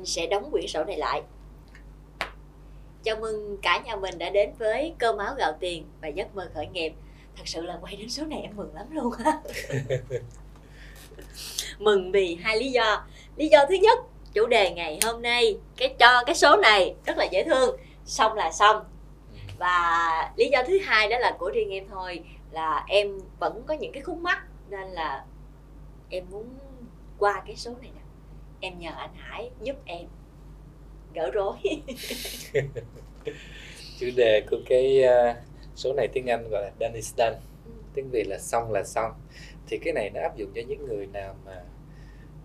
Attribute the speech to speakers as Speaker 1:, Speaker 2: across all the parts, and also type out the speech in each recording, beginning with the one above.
Speaker 1: linh sẽ đóng quyển sổ này lại. Chào mừng cả nhà mình đã đến với cơm áo gạo tiền và giấc mơ khởi nghiệp. Thật sự là quay đến số này em mừng lắm luôn á. Mừng vì hai lý do. Lý do thứ nhất, chủ đề ngày hôm nay, cái cho cái số này rất là dễ thương. Xong là xong. Và lý do thứ hai đó là của riêng em thôi, là em vẫn có những cái khúc mắc, nên là em muốn qua cái số này nè em nhờ anh Hải giúp em. Gỡ rối.
Speaker 2: Chủ đề của cái uh, số này tiếng Anh gọi là done is done. Tiếng Việt là xong là xong. Thì cái này nó áp dụng cho những người nào mà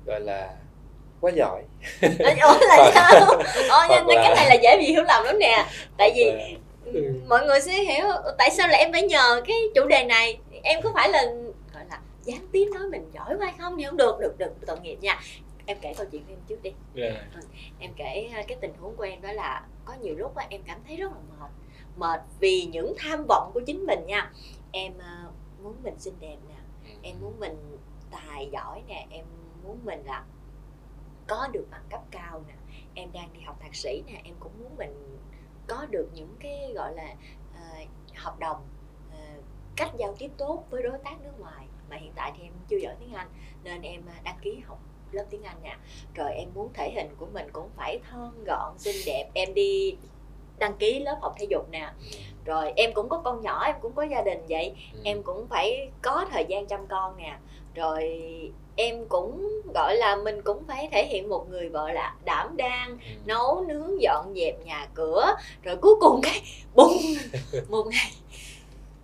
Speaker 2: gọi là quá giỏi.
Speaker 1: Ủa là sao? Ồ, nhưng là... cái này là dễ bị hiểu lầm lắm nè. Tại vì ừ. mọi người sẽ hiểu tại sao là em phải nhờ cái chủ đề này. Em có phải là gọi là gián tiếp nói mình giỏi quá không thì không được. Được được tội nghiệp nha em kể câu chuyện của em trước đi yeah. Dạ. em kể à, cái tình huống của em đó là có nhiều lúc em cảm thấy rất là mệt mệt vì những tham vọng của chính mình nha em à, muốn mình xinh đẹp nè em muốn mình tài giỏi nè em muốn mình là có được bằng cấp cao nè em đang đi học thạc sĩ nè em cũng muốn mình có được những cái gọi là uh, hợp đồng uh, cách giao tiếp tốt với đối tác nước ngoài mà hiện tại thì em chưa giỏi tiếng Anh nên em đăng ký học lớp tiếng Anh nè rồi em muốn thể hình của mình cũng phải thon gọn xinh đẹp. Em đi đăng ký lớp học thể dục nè. Rồi em cũng có con nhỏ em cũng có gia đình vậy. Ừ. em cũng phải có thời gian chăm con nè. Rồi em cũng gọi là mình cũng phải thể hiện một người vợ là đảm đang ừ. nấu nướng dọn dẹp nhà cửa. Rồi cuối cùng cái bùng một ngày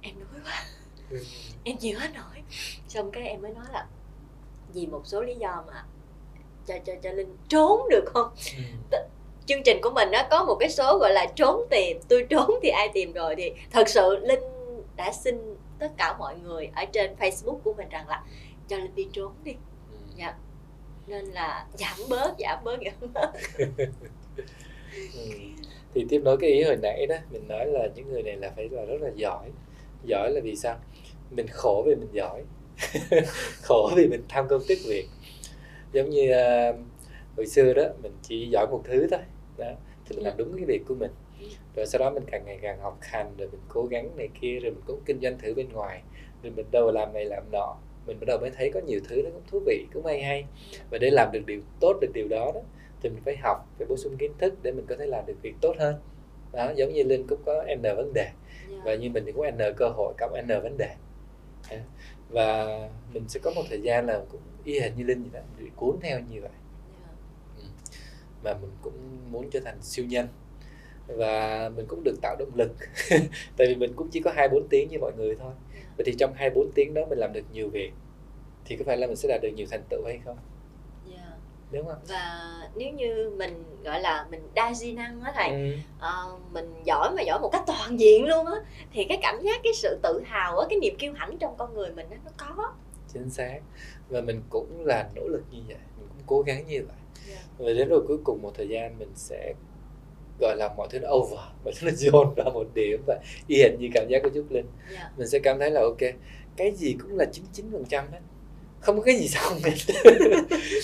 Speaker 1: em đuối quá. Ừ. em chịu hết nổi. Xong cái em mới nói là vì một số lý do mà cho cho cho linh trốn được không? Ừ. chương trình của mình nó có một cái số gọi là trốn tìm. Tôi trốn thì ai tìm rồi thì thật sự linh đã xin tất cả mọi người ở trên facebook của mình rằng là cho linh đi trốn đi. Ừ. dạ. Nên là giảm bớt giảm bớt giảm bớt.
Speaker 2: Ừ. thì tiếp nối cái ý hồi nãy đó mình nói là những người này là phải là rất là giỏi. Giỏi là vì sao? Mình khổ vì mình giỏi. Khổ vì mình tham công tiếc việc giống như uh, hồi xưa đó mình chỉ giỏi một thứ thôi. Đó thì mình làm đúng cái việc của mình. Rồi sau đó mình càng ngày càng học hành rồi mình cố gắng này kia rồi mình cũng kinh doanh thử bên ngoài. Rồi mình đâu làm này làm nọ. Mình bắt đầu mới thấy có nhiều thứ nó cũng thú vị cũng hay hay. Và để làm được điều tốt được điều đó đó thì mình phải học phải bổ sung kiến thức để mình có thể làm được việc tốt hơn. Đó giống như linh cũng có n vấn đề. Dạ. và như mình thì có n cơ hội cộng n vấn đề và mình sẽ có một thời gian là cũng y hệt như linh vậy đó bị cuốn theo như vậy yeah. ừ. mà mình cũng muốn trở thành siêu nhân và mình cũng được tạo động lực tại vì mình cũng chỉ có hai bốn tiếng như mọi người thôi yeah. vậy thì trong hai bốn tiếng đó mình làm được nhiều việc thì có phải là mình sẽ đạt được nhiều thành tựu hay không. Đúng không
Speaker 1: và nếu như mình gọi là mình đa di năng á thầy ừ. uh, mình giỏi mà giỏi một cách toàn diện luôn á thì cái cảm giác cái sự tự hào á cái niềm kiêu hãnh trong con người mình đó, nó có
Speaker 2: chính xác và mình cũng là nỗ lực như vậy mình cũng cố gắng như vậy yeah. Dạ. và đến rồi cuối cùng một thời gian mình sẽ gọi là mọi thứ nó over mọi thứ nó dồn ra một điểm và y hệt như cảm giác của Trúc Linh yeah. Dạ. mình sẽ cảm thấy là ok cái gì cũng là 99 phần trăm hết không có cái gì xong hết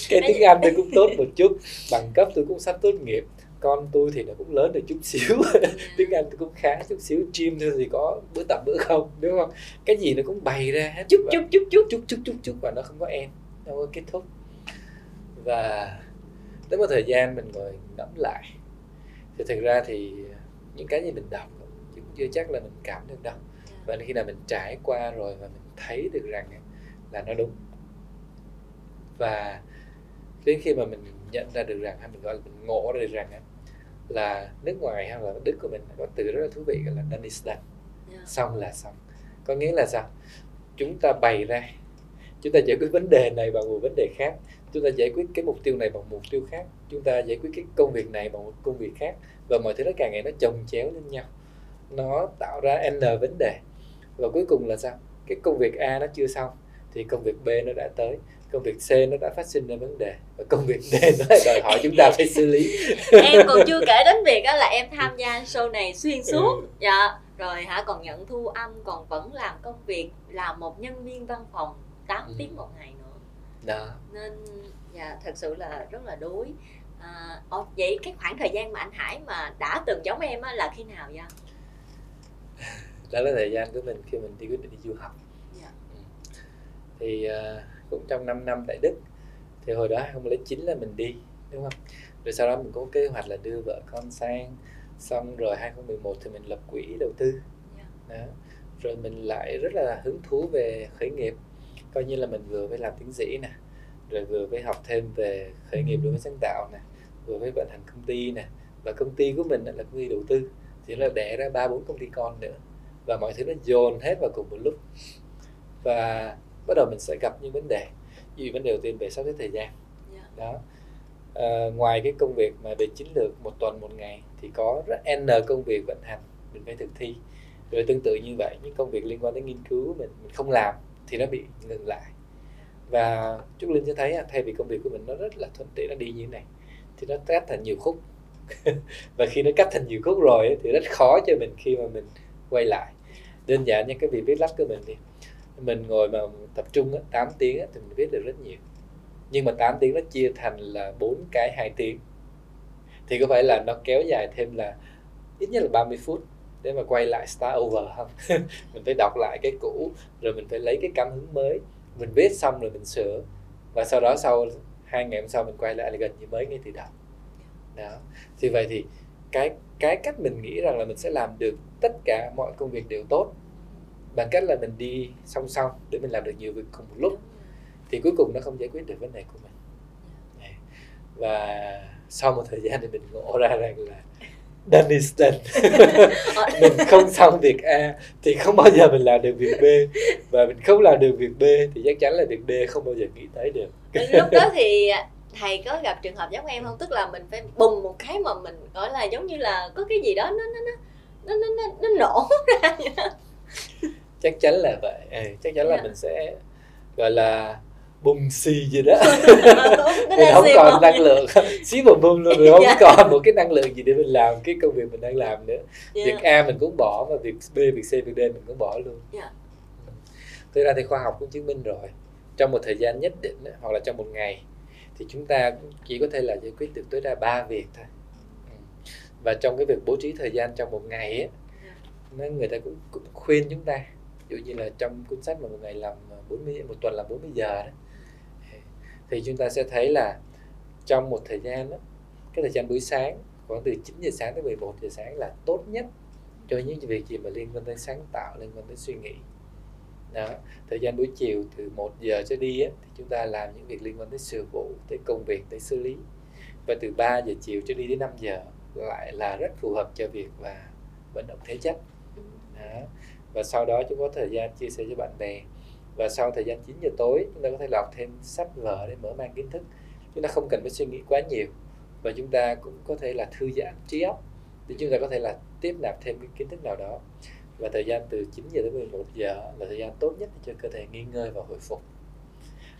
Speaker 2: cái tiếng Anh tôi cũng tốt một chút. Bằng cấp tôi cũng sắp tốt nghiệp. Con tôi thì nó cũng lớn được chút xíu. Tiếng anh tôi cũng khá chút xíu. Gym thôi thì có bữa tập bữa không đúng không? Cái gì nó cũng bày ra hết.
Speaker 1: Chút chút chút chút.
Speaker 2: Chút chút chút chút và nó không có nó không có kết thúc. Và đến một thời gian mình ngồi ngẫm lại. Thì thực ra thì những cái gì mình đọc cũng chưa chắc là mình cảm được đâu. Và khi nào mình trải qua rồi và mình thấy được rằng là nó đúng và đến khi mà mình nhận ra được rằng hay mình gọi là mình ngộ ra được rằng là nước ngoài hay là đức của mình có từ rất là thú vị gọi là done is done yeah. xong là xong. Có nghĩa là sao? Chúng ta bày ra chúng ta giải quyết vấn đề này bằng một vấn đề khác. Chúng ta giải quyết cái mục tiêu này bằng mục tiêu khác. Chúng ta giải quyết cái công việc này bằng một công việc khác. Và mọi thứ nó càng ngày nó chồng chéo lên nhau. Nó tạo ra n vấn đề. Và cuối cùng là sao? Cái công việc a nó chưa xong thì công việc b nó đã tới công việc C nó đã phát sinh ra vấn đề và công việc D nó lại đòi hỏi chúng ta phải xử lý
Speaker 1: em còn chưa kể đến việc đó là em tham gia show này xuyên suốt ừ. dạ rồi hả còn nhận thu âm còn vẫn làm công việc làm một nhân viên văn phòng 8 ừ. tiếng một ngày nữa
Speaker 2: đó
Speaker 1: nên dạ thật sự là rất là đuối à, vậy cái khoảng thời gian mà anh Hải mà đã từng giống em á, là khi nào vậy
Speaker 2: đó là thời gian của mình khi mình đi quyết định đi du học
Speaker 1: Dạ.
Speaker 2: Ừ. thì uh, cũng trong 5 năm tại Đức. Thì hồi đó 2009 là mình đi đúng không? Rồi sau đó mình có kế hoạch là đưa vợ con sang. Xong rồi 2011 thì mình lập quỹ đầu tư.
Speaker 1: Dạ.
Speaker 2: đó. Rồi mình lại rất là hứng thú về khởi nghiệp. Coi như là mình vừa phải làm tiến sĩ nè rồi vừa phải học thêm về khởi nghiệp đổi mới sáng tạo nè vừa phải vận hành công ty nè. Và công ty của mình là công ty đầu tư thì nó đẻ ra ba bốn công ty con nữa. Và mọi thứ nó dồn hết vào cùng một lúc. Và bắt đầu mình sẽ gặp những vấn đề như vấn đề đầu tiên về sắp xếp thời gian.
Speaker 1: Dạ.
Speaker 2: đó. À, ngoài cái công việc mà về chiến lược một tuần một ngày thì có rất n công việc vận hành mình phải thực thi. Rồi tương tự như vậy những công việc liên quan đến nghiên cứu mình mình không làm thì nó bị ngừng lại. Và Trúc Linh sẽ thấy thay vì công việc của mình nó rất là thuận tiện nó đi như thế này thì nó cắt thành nhiều khúc. Và khi nó cắt thành nhiều khúc rồi thì rất khó cho mình khi mà mình quay lại. Đơn giản như cái việc viết lách của mình đi mình ngồi mà tập trung á, 8 tiếng á, thì mình viết được rất nhiều. Nhưng mà 8 tiếng nó chia thành là bốn cái 2 tiếng. Thì có phải là nó kéo dài thêm là ít nhất là 30 phút để mà quay lại start over không? Mình phải đọc lại cái cũ rồi mình phải lấy cái cảm hứng mới. Mình viết xong rồi mình sửa. Và sau đó sau hai ngày hôm sau mình quay lại là gần như mới ngay từ đầu. Đó. Thì vậy thì cái cái cách mình nghĩ rằng là mình sẽ làm được tất cả mọi công việc đều tốt bằng cách là mình đi song song để mình làm được nhiều việc cùng một lúc thì cuối cùng nó không giải quyết được vấn đề của mình. Đấy. và sau một thời gian thì mình ngộ ra rằng là done is done. Mình không xong việc A thì không bao giờ mình làm được việc B. Và mình không làm được việc B thì chắc chắn là việc D không bao giờ nghĩ tới được.
Speaker 1: Lúc đó thì thầy có gặp trường hợp giống em không? Tức là mình phải bùng một cái mà mình gọi là giống như là có cái gì đó nó nó nó nó nó, nó nổ ra.
Speaker 2: Chắc chắn là vậy. Ừ, chắc chắn là
Speaker 1: Dạ.
Speaker 2: mình sẽ gọi là bùng xì gì đó.
Speaker 1: Cái
Speaker 2: mình không còn
Speaker 1: mà-
Speaker 2: năng lượng. Xí bùm bùm luôn mình không
Speaker 1: Dạ.
Speaker 2: còn một cái năng lượng gì để mình làm cái công việc mình đang làm nữa.
Speaker 1: Dạ.
Speaker 2: việc A mình cũng bỏ và việc B việc C việc D mình cũng bỏ luôn.
Speaker 1: Dạ.
Speaker 2: thực ra thì khoa học cũng chứng minh rồi. Trong một thời gian nhất định hoặc là trong một ngày thì chúng ta chỉ có thể là giải quyết được tối đa ba việc thôi. Ừ. và trong cái việc bố trí thời gian trong một ngày ấy, nó người ta cũng, cũng khuyên chúng ta dụ như là trong cuốn sách mà một ngày làm à, 40 một tuần làm 40 giờ đó thì chúng ta sẽ thấy là trong một thời gian đó, cái thời gian buổi sáng khoảng từ 9 giờ sáng tới 11 giờ sáng là tốt nhất cho những việc gì mà liên quan tới sáng tạo liên quan tới suy nghĩ đó. thời gian buổi chiều từ 1 giờ trở đi á, thì chúng ta làm những việc liên quan tới sự vụ tới công việc tới xử lý và từ 3 giờ chiều trở đi đến 5 giờ lại là rất phù hợp cho việc và vận động thể chất và sau đó chúng có thời gian chia sẻ cho bạn bè. Và sau thời gian 9 giờ tối, chúng ta có thể đọc thêm sách vở để mở mang kiến thức. Chúng ta không cần phải suy nghĩ quá nhiều. Và chúng ta cũng có thể là thư giãn, trí óc để chúng ta có thể là tiếp nạp thêm cái kiến thức nào đó. Và thời gian từ 9 giờ đến 11 giờ là thời gian tốt nhất để cho cơ thể nghỉ ngơi và hồi phục.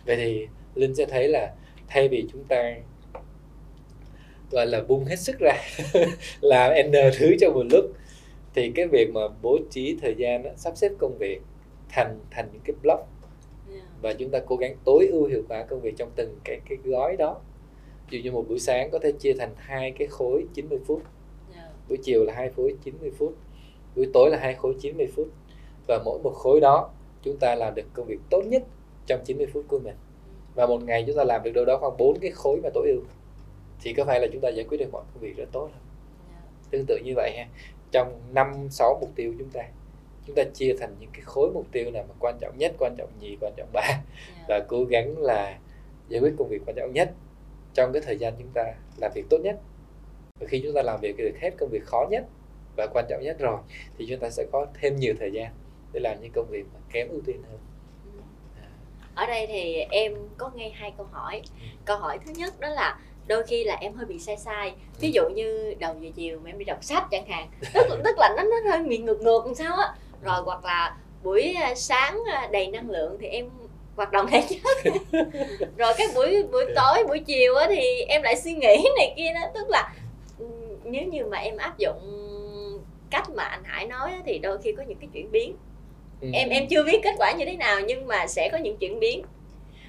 Speaker 2: Vậy thì linh sẽ thấy là thay vì chúng ta, gọi là bung hết sức ra, làm n thứ trong một lúc thì cái việc mà bố trí thời gian đó, sắp xếp công việc thành thành những cái block.
Speaker 1: Dạ.
Speaker 2: và chúng ta cố gắng tối ưu hiệu quả công việc trong từng cái cái gói đó. Ví dụ như một buổi sáng có thể chia thành hai cái khối 90 phút.
Speaker 1: Dạ.
Speaker 2: buổi chiều là hai khối 90 phút. Buổi tối là hai khối 90 phút. Và mỗi một khối đó chúng ta làm được công việc tốt nhất trong 90 phút của mình. Và một ngày chúng ta làm được đâu đó khoảng bốn cái khối mà tối ưu. Thì có phải là chúng ta giải quyết được mọi công việc rất tốt không?
Speaker 1: Dạ.
Speaker 2: tương tự như vậy ha trong năm sáu mục tiêu chúng ta. Chúng ta chia thành những cái khối mục tiêu nào mà quan trọng nhất quan trọng nhì quan trọng ba.
Speaker 1: Dạ.
Speaker 2: và cố gắng là giải quyết công việc quan trọng nhất trong cái thời gian chúng ta làm việc tốt nhất. Và khi chúng ta làm việc được hết công việc khó nhất và quan trọng nhất rồi thì chúng ta sẽ có thêm nhiều thời gian để làm những công việc mà kém ưu tiên hơn.
Speaker 1: Ở đây thì em có nghe hai câu hỏi. Câu hỏi thứ nhất đó là đôi khi là em hơi bị sai sai. Ví dụ như đầu giờ chiều mà em đi đọc sách chẳng hạn tức, tức là nó nó hơi bị ngược ngược làm sao á. Rồi hoặc là buổi à, sáng à, đầy năng lượng thì em hoạt động thể chất rồi các buổi buổi tối buổi chiều á thì em lại suy nghĩ này kia đó. Tức là ừ, nếu như mà em áp dụng cách mà anh Hải nói á, thì đôi khi có những cái chuyển biến.
Speaker 2: Ừ.
Speaker 1: em em chưa biết kết quả như thế nào nhưng mà sẽ có những chuyển biến.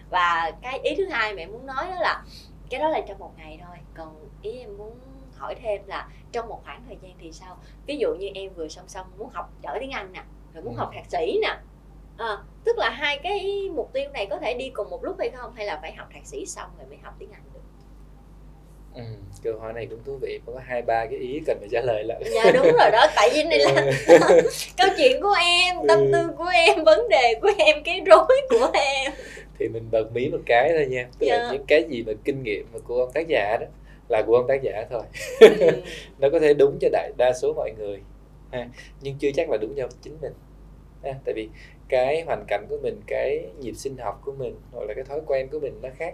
Speaker 1: Và cái ý thứ hai em muốn nói đó là cái đó là trong một ngày thôi. Còn ý em muốn hỏi thêm là trong một khoảng thời gian thì sao? Ví dụ như em vừa song song muốn học giỏi tiếng anh nè rồi muốn
Speaker 2: Ừ.
Speaker 1: học thạc sĩ nè à, tức là hai cái mục tiêu này có thể đi cùng một lúc hay không? Hay là phải học thạc sĩ xong rồi mới học tiếng anh được
Speaker 2: ừ, câu hỏi này cũng thú vị có hai ba cái ý cần phải trả lời lại
Speaker 1: dạ đúng rồi đó tại vì này là câu chuyện của em tâm
Speaker 2: Ừ.
Speaker 1: tư của em vấn đề của em cái rối của em
Speaker 2: thì mình bật mí một cái thôi nha tức
Speaker 1: Dạ.
Speaker 2: là những cái gì mà kinh nghiệm mà của ông tác giả đó là của ông tác giả thôi
Speaker 1: Ừ.
Speaker 2: nó có thể đúng cho đại đa số mọi người ha. nhưng chưa chắc là đúng cho chính mình ha. tại vì cái hoàn cảnh của mình cái nhịp sinh học của mình hoặc là cái thói quen của mình nó khác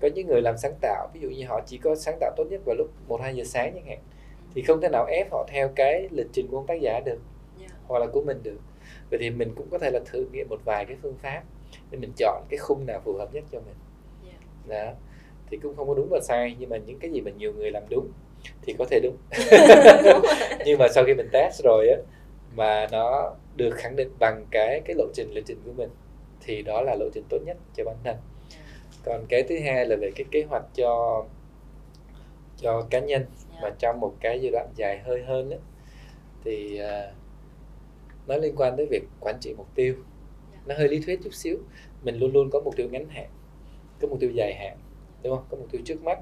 Speaker 2: có những người làm sáng tạo ví dụ như họ chỉ có sáng tạo tốt nhất vào lúc một hai giờ sáng chẳng hạn thì không thể nào ép họ theo cái lịch trình của ông tác giả được
Speaker 1: Dạ.
Speaker 2: hoặc là của mình được. Vậy thì mình cũng có thể là thử nghiệm một vài cái phương pháp để mình chọn cái khung nào phù hợp nhất cho mình.
Speaker 1: Dạ.
Speaker 2: đó. Thì cũng không có đúng và sai nhưng mà những cái gì mà nhiều người làm đúng thì có thể đúng.
Speaker 1: Đúng
Speaker 2: nhưng mà sau khi mình test rồi á mà nó được khẳng định bằng cái cái lộ trình lịch trình của mình thì đó là lộ trình tốt nhất cho bản thân còn cái thứ hai là về cái kế hoạch cho cho cá nhân
Speaker 1: Dạ.
Speaker 2: mà trong một cái giai đoạn dài hơi hơn á thì à, nó liên quan tới việc quản trị mục tiêu
Speaker 1: Dạ.
Speaker 2: nó hơi lý thuyết chút xíu mình luôn luôn có mục tiêu ngắn hạn có mục tiêu dài hạn đúng không có mục tiêu trước mắt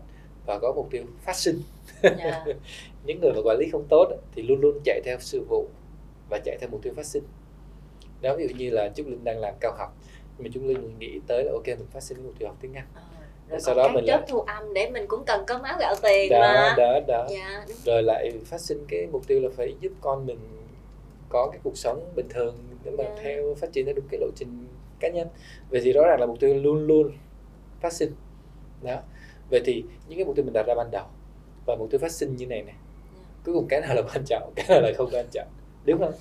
Speaker 2: và có mục tiêu phát sinh
Speaker 1: Dạ.
Speaker 2: những người mà quản lý không tốt thì luôn luôn chạy theo sự vụ và chạy theo mục tiêu phát sinh đó ví dụ như là Trúc Linh đang làm cao học mà Trúc Linh nghĩ tới là ok mình phát sinh mục tiêu học tiếng Anh.
Speaker 1: Ờ, rồi
Speaker 2: Sau đó mình
Speaker 1: chớp
Speaker 2: lại-
Speaker 1: thu âm để mình cũng cần có máu gạo tiền
Speaker 2: đó
Speaker 1: mà.
Speaker 2: đó đó.
Speaker 1: Dạ. Đúng
Speaker 2: rồi lại phát sinh cái mục tiêu là phải giúp con mình có cái cuộc sống bình thường để mà
Speaker 1: Dạ.
Speaker 2: theo phát triển theo đúng cái lộ trình cá nhân. Vậy thì rõ ràng là mục tiêu luôn luôn phát sinh. Đó. Vậy thì những cái mục tiêu mình đặt ra ban đầu và mục tiêu phát sinh như này này cuối cùng cái nào là quan trọng cái nào là không quan trọng đúng không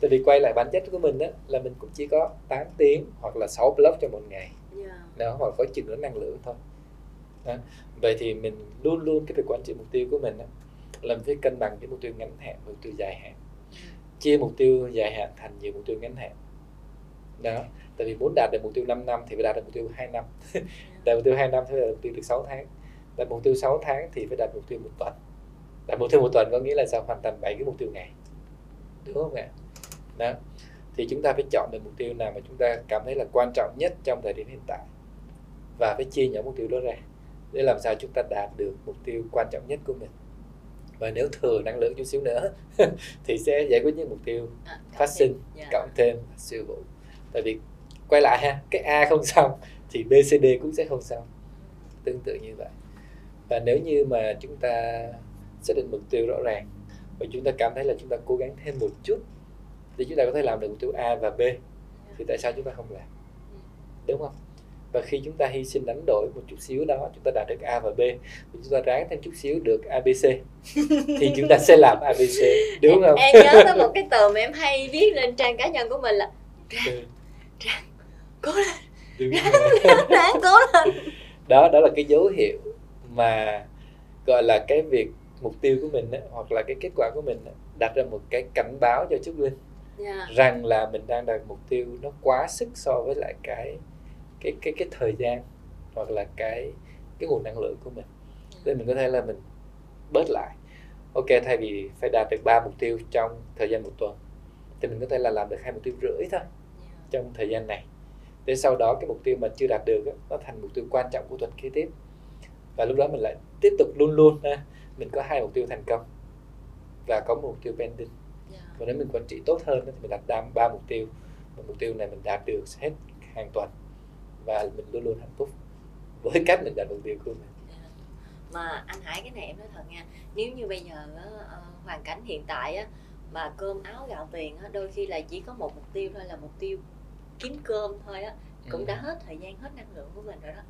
Speaker 2: tại vì quay lại bản chất của mình đó là mình cũng chỉ có 8 tiếng hoặc là 6 block trong một ngày
Speaker 1: dạ
Speaker 2: đó hoặc có chừng đó năng lượng thôi đó. vậy thì mình luôn luôn cái việc quản trị mục tiêu của mình đó, là mình phải cân bằng cái mục tiêu ngắn hạn và mục tiêu dài hạn chia mục tiêu dài hạn thành nhiều mục tiêu ngắn hạn đó tại vì muốn đạt được mục tiêu 5 năm thì phải đạt được mục tiêu 2 năm đạt mục tiêu 2 năm thì phải đạt mục tiêu được 6 tháng đạt mục tiêu 6 tháng thì phải đạt mục tiêu một tuần đạt mục tiêu một tuần có nghĩa là sao hoàn thành 7 cái mục tiêu ngày đúng không ạ? Đó. Thì chúng ta phải chọn được mục tiêu nào mà chúng ta cảm thấy là quan trọng nhất trong thời điểm hiện tại và phải chia nhỏ mục tiêu đó ra để làm sao chúng ta đạt được mục tiêu quan trọng nhất của mình. Và nếu thừa năng lượng chút xíu nữa thì sẽ giải quyết những mục tiêu
Speaker 1: À,
Speaker 2: phát sinh
Speaker 1: dạ.
Speaker 2: cộng thêm siêu vụ tại vì quay lại ha cái A không xong thì BCD cũng sẽ không xong. Tương tự như vậy. Và nếu như mà chúng ta xác định mục tiêu rõ ràng và chúng ta cảm thấy là chúng ta cố gắng thêm một chút để chúng ta có thể làm được mục tiêu A và B. Thì tại sao chúng ta không làm? Đúng không? Và khi chúng ta hy sinh đánh đổi một chút xíu đó chúng ta đạt được A và B và chúng ta ráng thêm chút xíu được ABC thì chúng ta sẽ làm ABC đúng không?
Speaker 1: Em nhớ tới một cái từ mà em hay viết lên trang cá nhân của mình là
Speaker 2: Ừ,
Speaker 1: cố lên.
Speaker 2: Đúng rồi.
Speaker 1: ráng cố lên.
Speaker 2: Đó đó là cái dấu hiệu mà gọi là cái việc mục tiêu của mình á, hoặc là cái kết quả của mình á, đặt ra một cái cảnh báo cho Trúc Linh
Speaker 1: dạ.
Speaker 2: rằng là mình đang đặt mục tiêu nó quá sức so với lại cái cái cái cái thời gian hoặc là cái cái nguồn năng lượng của mình. Để mình có thể là mình bớt lại. Ok thay vì phải đạt được ba mục tiêu trong thời gian một tuần thì mình có thể là làm được hai mục tiêu rưỡi thôi trong thời gian này. Để sau đó cái mục tiêu mà chưa đạt được á, nó thành mục tiêu quan trọng của tuần kế tiếp. Và lúc đó mình lại tiếp tục luôn luôn ha, mình có hai mục tiêu thành công và có một mục tiêu pending.
Speaker 1: Dạ.
Speaker 2: Còn nếu mình quản trị tốt hơn thì mình đặt ra ba mục tiêu. Và mục tiêu này mình đạt được hết hàng tuần và mình luôn luôn hạnh phúc với cách mình đặt mục tiêu của mình.
Speaker 1: Dạ. mà anh Hải cái này em nói thật nha nếu như bây giờ ờ, hoàn cảnh hiện tại á, mà cơm áo gạo tiền á, đôi khi là chỉ có một mục tiêu thôi là mục tiêu kiếm cơm thôi á cũng
Speaker 2: Ừ.
Speaker 1: đã hết thời gian hết năng lượng của mình rồi đó.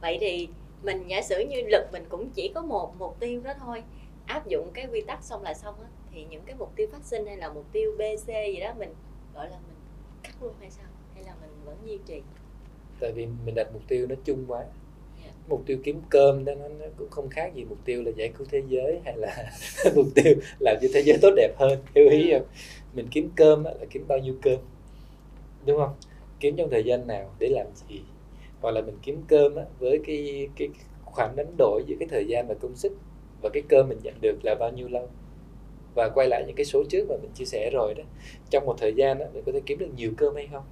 Speaker 1: Vậy thì mình giả sử như lực mình cũng chỉ có một mục tiêu đó thôi áp dụng cái quy tắc xong là xong á thì những cái mục tiêu phát sinh hay là mục tiêu B C gì đó mình gọi là mình cắt luôn hay sao? Hay là mình vẫn duy trì?
Speaker 2: Tại vì mình đặt mục tiêu nó chung quá.
Speaker 1: Dạ.
Speaker 2: mục tiêu kiếm cơm đó nó, nó cũng không khác gì mục tiêu là giải cứu thế giới hay là mục tiêu làm cho thế giới tốt đẹp hơn hiểu ý không mình kiếm cơm là kiếm bao nhiêu cơm? Đúng không? Kiếm trong thời gian nào để làm gì hoặc là mình kiếm cơm á, với cái cái khoản đánh đổi giữa cái thời gian và công sức và cái cơm mình nhận được là bao nhiêu lâu. Và quay lại những cái số trước mà mình chia sẻ rồi đó trong một thời gian đó, mình có thể kiếm được nhiều cơm hay không?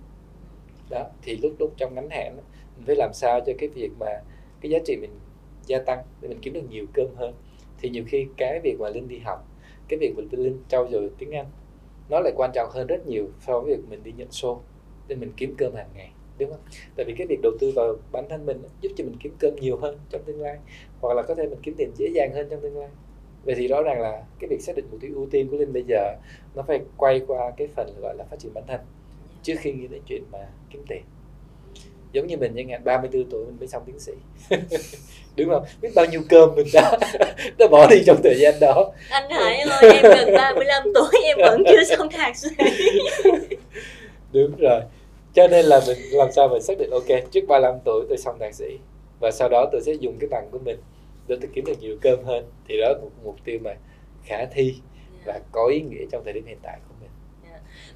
Speaker 2: Đó thì lúc lúc trong ngắn hạn đó, mình phải làm sao cho cái việc mà cái giá trị mình gia tăng để mình kiếm được nhiều cơm hơn. Thì nhiều khi cái việc mà linh đi học cái việc mà linh trau dồi tiếng anh nó lại quan trọng hơn rất nhiều so với việc mình đi nhận xô để mình kiếm cơm hàng ngày đúng không? Tại vì cái việc đầu tư vào bản thân mình giúp cho mình kiếm cơm nhiều hơn trong tương lai hoặc là có thể mình kiếm tiền dễ dàng hơn trong tương lai. Vậy thì rõ ràng là cái việc xác định mục tiêu ưu tiên của linh bây giờ nó phải quay qua cái phần gọi là phát triển bản thân trước khi nghĩ đến chuyện mà kiếm tiền. Giống như mình chẳng hạn 34 tuổi mình mới xong tiến sĩ. Đúng không? Biết bao nhiêu cơm mình đã đã bỏ đi trong thời gian đó.
Speaker 1: Anh Hải ơi em gần 35 tuổi em vẫn chưa xong thạc sĩ.
Speaker 2: Đúng rồi cho nên là mình làm sao mình xác định ok trước 35 tuổi tôi xong thạc sĩ và sau đó tôi sẽ dùng cái bằng của mình để tôi kiếm được nhiều cơm hơn thì đó là một mục tiêu mà khả thi và có ý nghĩa trong thời điểm hiện tại của mình.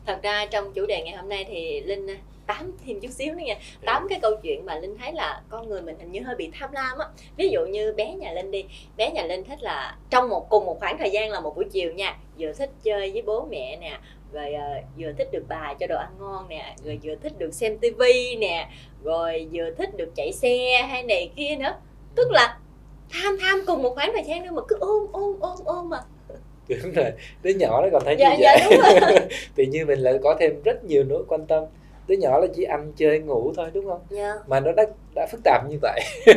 Speaker 1: Thật ra trong chủ đề ngày hôm nay thì linh tám thêm chút xíu nữa nha. Tám cái câu chuyện mà linh thấy là con người mình hình như hơi bị tham lam á. Ví dụ như bé nhà linh đi bé nhà linh thích là trong một cùng một khoảng thời gian là một buổi chiều nha vừa thích chơi với bố mẹ nè rồi uh, vừa thích được bà cho đồ ăn ngon nè rồi vừa thích được xem tivi nè rồi vừa thích được chạy xe hay này kia nữa. Tức là tham tham cùng một khoảng thời gian nữa mà cứ ôm ôm ôm ôm mà.
Speaker 2: Đúng rồi đứa nhỏ nó còn thấy
Speaker 1: dạ,
Speaker 2: như
Speaker 1: dạ,
Speaker 2: vậy.
Speaker 1: đúng rồi.
Speaker 2: tự nhiên mình lại có thêm rất nhiều nỗi quan tâm. Đứa nhỏ là chỉ ăn chơi ngủ thôi đúng không?
Speaker 1: Dạ.
Speaker 2: mà nó đã đã phức tạp như vậy.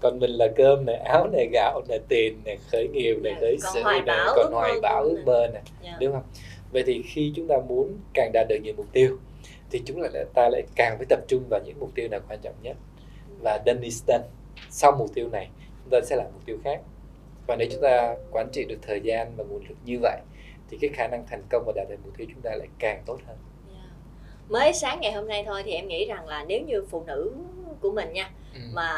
Speaker 2: Còn mình là cơm này áo này gạo này tiền này khởi nghiệp này
Speaker 1: Dạ,
Speaker 2: khởi
Speaker 1: còn
Speaker 2: sự này còn hoài bão
Speaker 1: của
Speaker 2: ước mơ này
Speaker 1: Dạ.
Speaker 2: đúng không vậy thì khi chúng ta muốn càng đạt được nhiều mục tiêu thì chúng lại ta lại càng phải tập trung vào những mục tiêu nào quan trọng nhất và done is done sau mục tiêu này chúng ta sẽ làm mục tiêu khác và nếu chúng ta quản trị được thời gian và nguồn lực như vậy thì cái khả năng thành công và đạt được mục tiêu chúng ta lại càng tốt hơn
Speaker 1: Dạ. mới sáng ngày hôm nay thôi thì em nghĩ rằng là nếu như phụ nữ của mình nha
Speaker 2: ừ.
Speaker 1: mà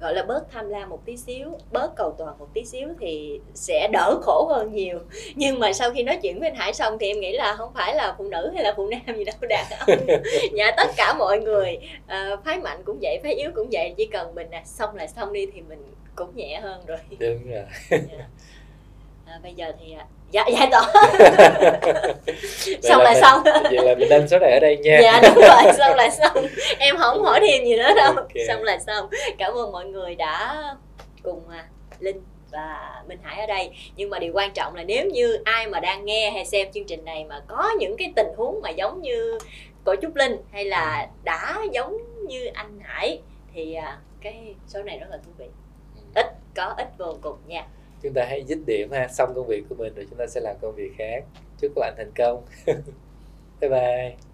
Speaker 1: gọi là bớt tham lam một tí xíu bớt cầu toàn một tí xíu thì sẽ đỡ khổ hơn nhiều. Nhưng mà sau khi nói chuyện với anh Hải xong thì em nghĩ là không phải là phụ nữ hay là phụ nam gì đâu đàn ông dạ tất cả mọi người ờ, phái mạnh cũng vậy phái yếu cũng vậy chỉ cần mình à, xong là xong đi thì mình cũng nhẹ hơn rồi.
Speaker 2: Đúng rồi.
Speaker 1: Dạ. à, bây giờ thì dạ tỏa
Speaker 2: Vậy
Speaker 1: xong là
Speaker 2: mình-
Speaker 1: xong.
Speaker 2: vậy là mình nên số này ở đây nha.
Speaker 1: Dạ đúng rồi xong là xong. Em không hỏi thêm gì nữa đâu.
Speaker 2: Ok.
Speaker 1: xong là xong. Cảm ơn mọi người đã cùng à, linh và minh hải ở đây. Nhưng mà điều quan trọng là nếu như ai mà đang nghe hay xem chương trình này mà có những cái tình huống mà giống như cô trúc linh hay là đã giống như anh hải thì à, cái số này rất là thú vị. Ít có ít vô cùng nha
Speaker 2: chúng ta hãy dứt điểm ha, xong công việc của mình rồi chúng ta sẽ làm công việc khác. Chúc các bạn thành công. Bye bye.